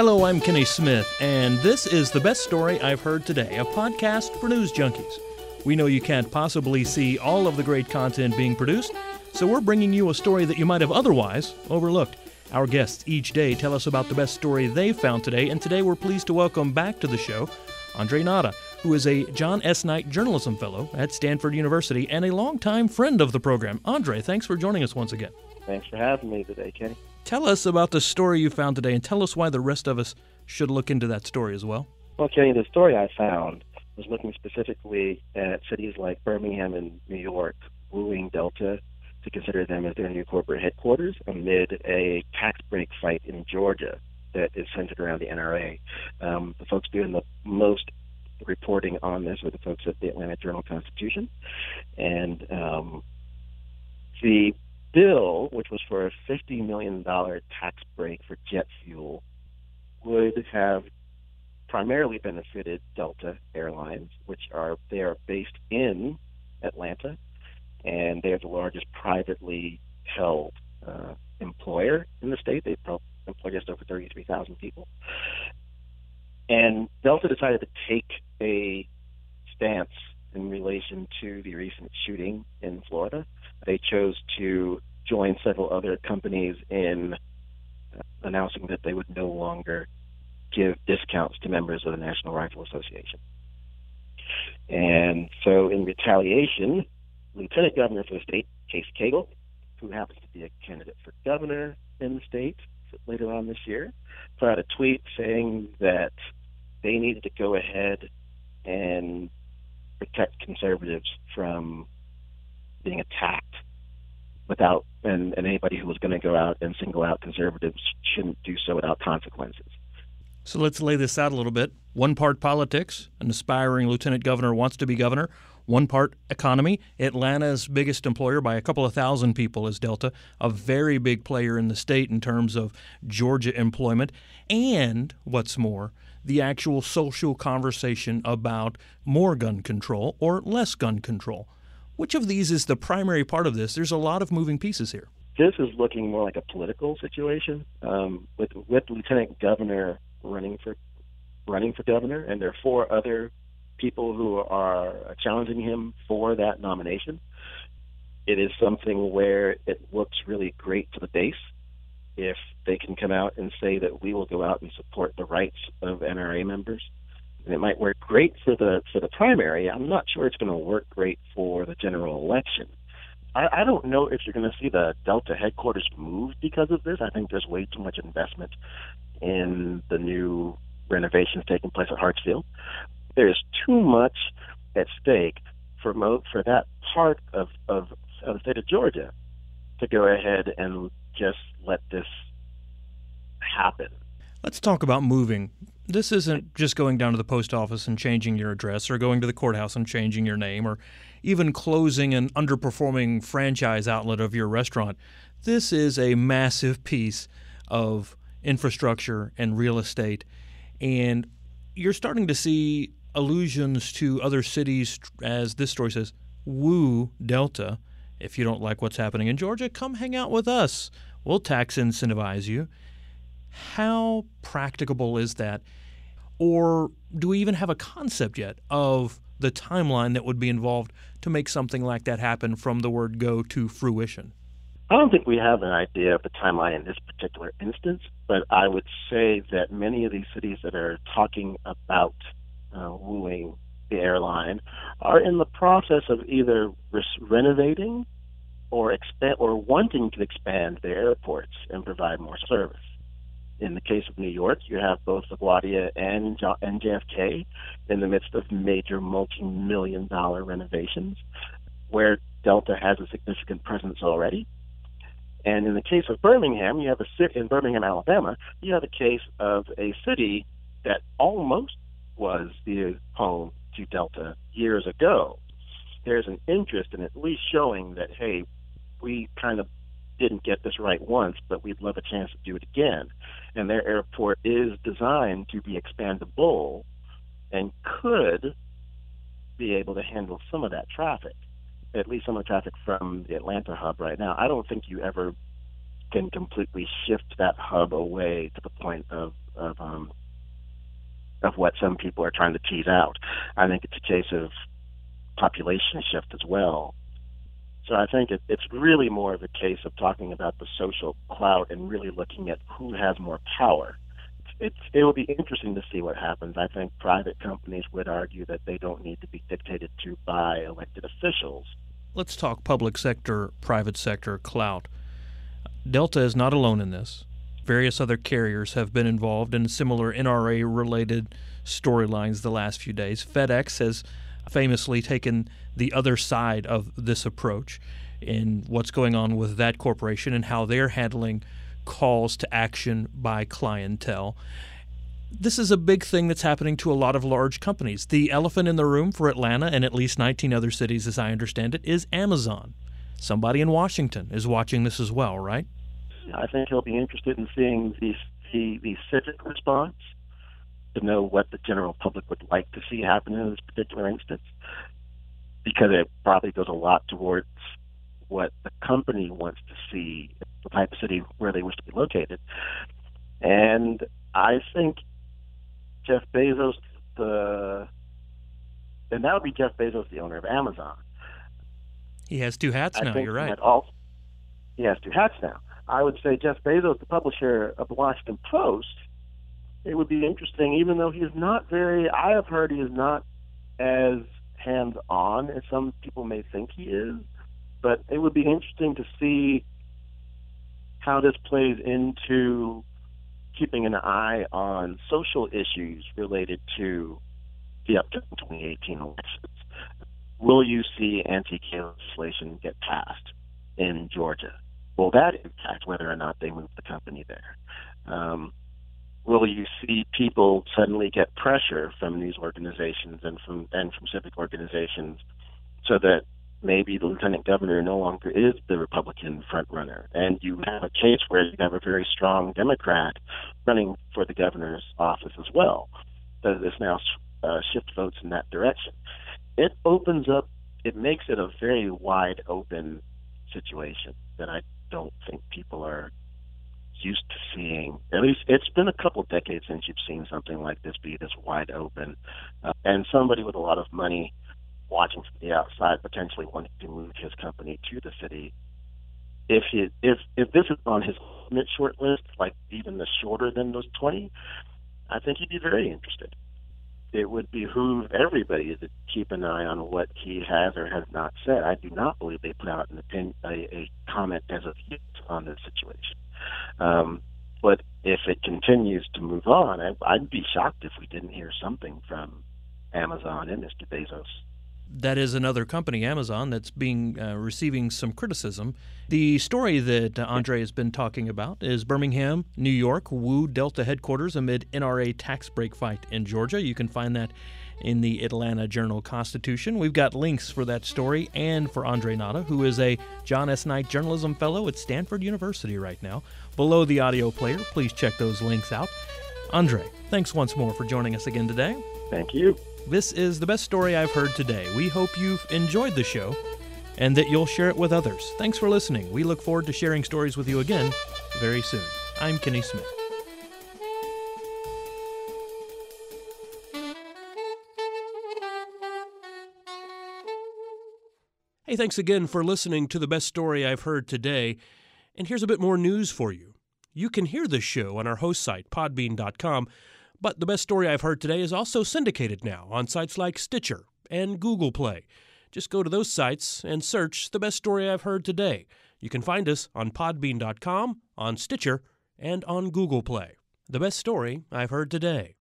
Hello, I'm Kenny Smith, and this is The Best Story I've Heard Today, a podcast for news junkies. We know you can't possibly see all of the great content being produced, so we're bringing you a story that you might have otherwise overlooked. Our guests each day tell us about the best story they found today, and today we're pleased to welcome back to the show Andre Natta, who is a John S. Knight Journalism Fellow at Stanford University and a longtime friend of the program. Andre, thanks for joining us once again. Thanks for having me today, Kenny. Tell us about the story you found today, and tell us why the rest of us should look into that story as well. Well, Kenny, the story I found was looking specifically at cities like Birmingham and New York wooing Delta to consider them as their new corporate headquarters amid a tax break fight in Georgia that is centered around the NRA. Um, the folks doing the most reporting on this were the folks at the Atlanta Journal Constitution. And um, the bill, which was for a $50 million tax break for jet fuel, would have primarily benefited Delta Airlines, which are they are based in Atlanta, and they're the largest privately held uh, employer in the state. They employ just over 33,000 people. And Delta decided to take a stance in relation to the recent shooting in Florida. They chose to join several other companies in uh, announcing that they would no longer give discounts to members of the National Rifle Association. And so, in retaliation, Lieutenant Governor for the state, Casey Cagle, who happens to be a candidate for governor in the state later on this year, put out a tweet saying that they needed to go ahead and protect conservatives from being attacked without and, and anybody who was going to go out and single out conservatives shouldn't do so without consequences. So let's lay this out a little bit. One part politics, an aspiring lieutenant governor wants to be governor. One part economy. Atlanta's biggest employer by a couple of thousand people is Delta, a very big player in the state in terms of Georgia employment. And what's more, the actual social conversation about more gun control or less gun control. Which of these is the primary part of this? There's a lot of moving pieces here. This is looking more like a political situation um, with with Lieutenant Governor running for running for governor, and there are four other people who are challenging him for that nomination. It is something where it looks really great for the base if they can come out and say that we will go out and support the rights of NRA members and it might work great for the for the primary. I'm not sure it's going to work great for the general election. I, I don't know if you're going to see the Delta headquarters move because of this. I think there's way too much investment in the new renovations taking place at Hartsfield. There's too much at stake for mo- for that part of, of of the state of Georgia to go ahead and just let this happen. Let's talk about moving this isn't just going down to the post office and changing your address or going to the courthouse and changing your name or even closing an underperforming franchise outlet of your restaurant. This is a massive piece of infrastructure and real estate. And you're starting to see allusions to other cities, as this story says, woo Delta. If you don't like what's happening in Georgia, come hang out with us. We'll tax incentivize you. How practicable is that? Or do we even have a concept yet of the timeline that would be involved to make something like that happen from the word go to fruition? I don't think we have an idea of the timeline in this particular instance, but I would say that many of these cities that are talking about uh, wooing the airline are in the process of either renovating or expand or wanting to expand their airports and provide more service. In the case of New York, you have both LaGuardia and, and JFK in the midst of major multi-million dollar renovations where Delta has a significant presence already. And in the case of Birmingham, you have a city in Birmingham, Alabama, you have a case of a city that almost was the home to Delta years ago. There's an interest in at least showing that, hey, we kind of didn't get this right once, but we'd love a chance to do it again. And their airport is designed to be expandable and could be able to handle some of that traffic, at least some of the traffic from the Atlanta hub right now. I don't think you ever can completely shift that hub away to the point of of um, of what some people are trying to tease out. I think it's a case of population shift as well. So I think it, it's really more of a case of talking about the social clout and really looking at who has more power. It's, it will be interesting to see what happens. I think private companies would argue that they don't need to be dictated to by elected officials. Let's talk public sector, private sector clout. Delta is not alone in this. Various other carriers have been involved in similar NRA related storylines the last few days. FedEx has famously taken the other side of this approach in what's going on with that corporation and how they're handling calls to action by clientele. This is a big thing that's happening to a lot of large companies. The elephant in the room for Atlanta and at least 19 other cities, as I understand it, is Amazon. Somebody in Washington is watching this as well, right? I think he'll be interested in seeing the, the, the civic response to know what the general public would like to see happen in this particular instance, because it probably goes a lot towards what the company wants to see, the type of city where they wish to be located. And I think Jeff Bezos, the and that would be Jeff Bezos, the owner of Amazon. He has two hats I now. You're right. He has two hats now. I would say Jeff Bezos, the publisher of the Washington Post, it would be interesting, even though he is not very, I have heard he is not as hands on as some people may think he is, but it would be interesting to see how this plays into keeping an eye on social issues related to the upcoming 2018 elections. Will you see anti-gay legislation get passed in Georgia? Will that impact whether or not they move the company there? Um, will you see people suddenly get pressure from these organizations and from and from civic organizations so that maybe the lieutenant governor no longer is the Republican frontrunner, and you have a case where you have a very strong Democrat running for the governor's office as well. That this now uh, shift votes in that direction. It opens up. It makes it a very wide open situation that I don't think people are used to seeing. At least it's been a couple decades since you've seen something like this be this wide open, uh, and somebody with a lot of money watching from the outside, potentially wanting to move his company to the city. If he, if if this is on his short list, like even the shorter than those twenty, I think he'd be very interested. It would behoove everybody to keep an eye on what he has or has not said. I do not believe they put out an opinion, a, a comment as of yet on this situation. Um, but if it continues to move on, I, I'd be shocked if we didn't hear something from Amazon and Mr. Bezos that is another company, Amazon, that's being uh, receiving some criticism. The story that Andre has been talking about is Birmingham, New York, woo Delta headquarters amid NRA tax break fight in Georgia. You can find that in the Atlanta Journal Constitution. We've got links for that story and for Andre Natta, who is a John S. Knight Journalism Fellow at Stanford University right now. Below the audio player, please check those links out. Andre, thanks once more for joining us again today. Thank you. This is the best story I've heard today. We hope you've enjoyed the show and that you'll share it with others. Thanks for listening. We look forward to sharing stories with you again very soon. I'm Kenny Smith. Hey, thanks again for listening to the best story I've heard today. And here's a bit more news for you. You can hear this show on our host site, podbean.com but the best story I've heard today is also syndicated now on sites like Stitcher and Google Play. Just go to those sites and search the best story I've heard today. You can find us on podbean.com, on Stitcher, and on Google Play. The best story I've heard today.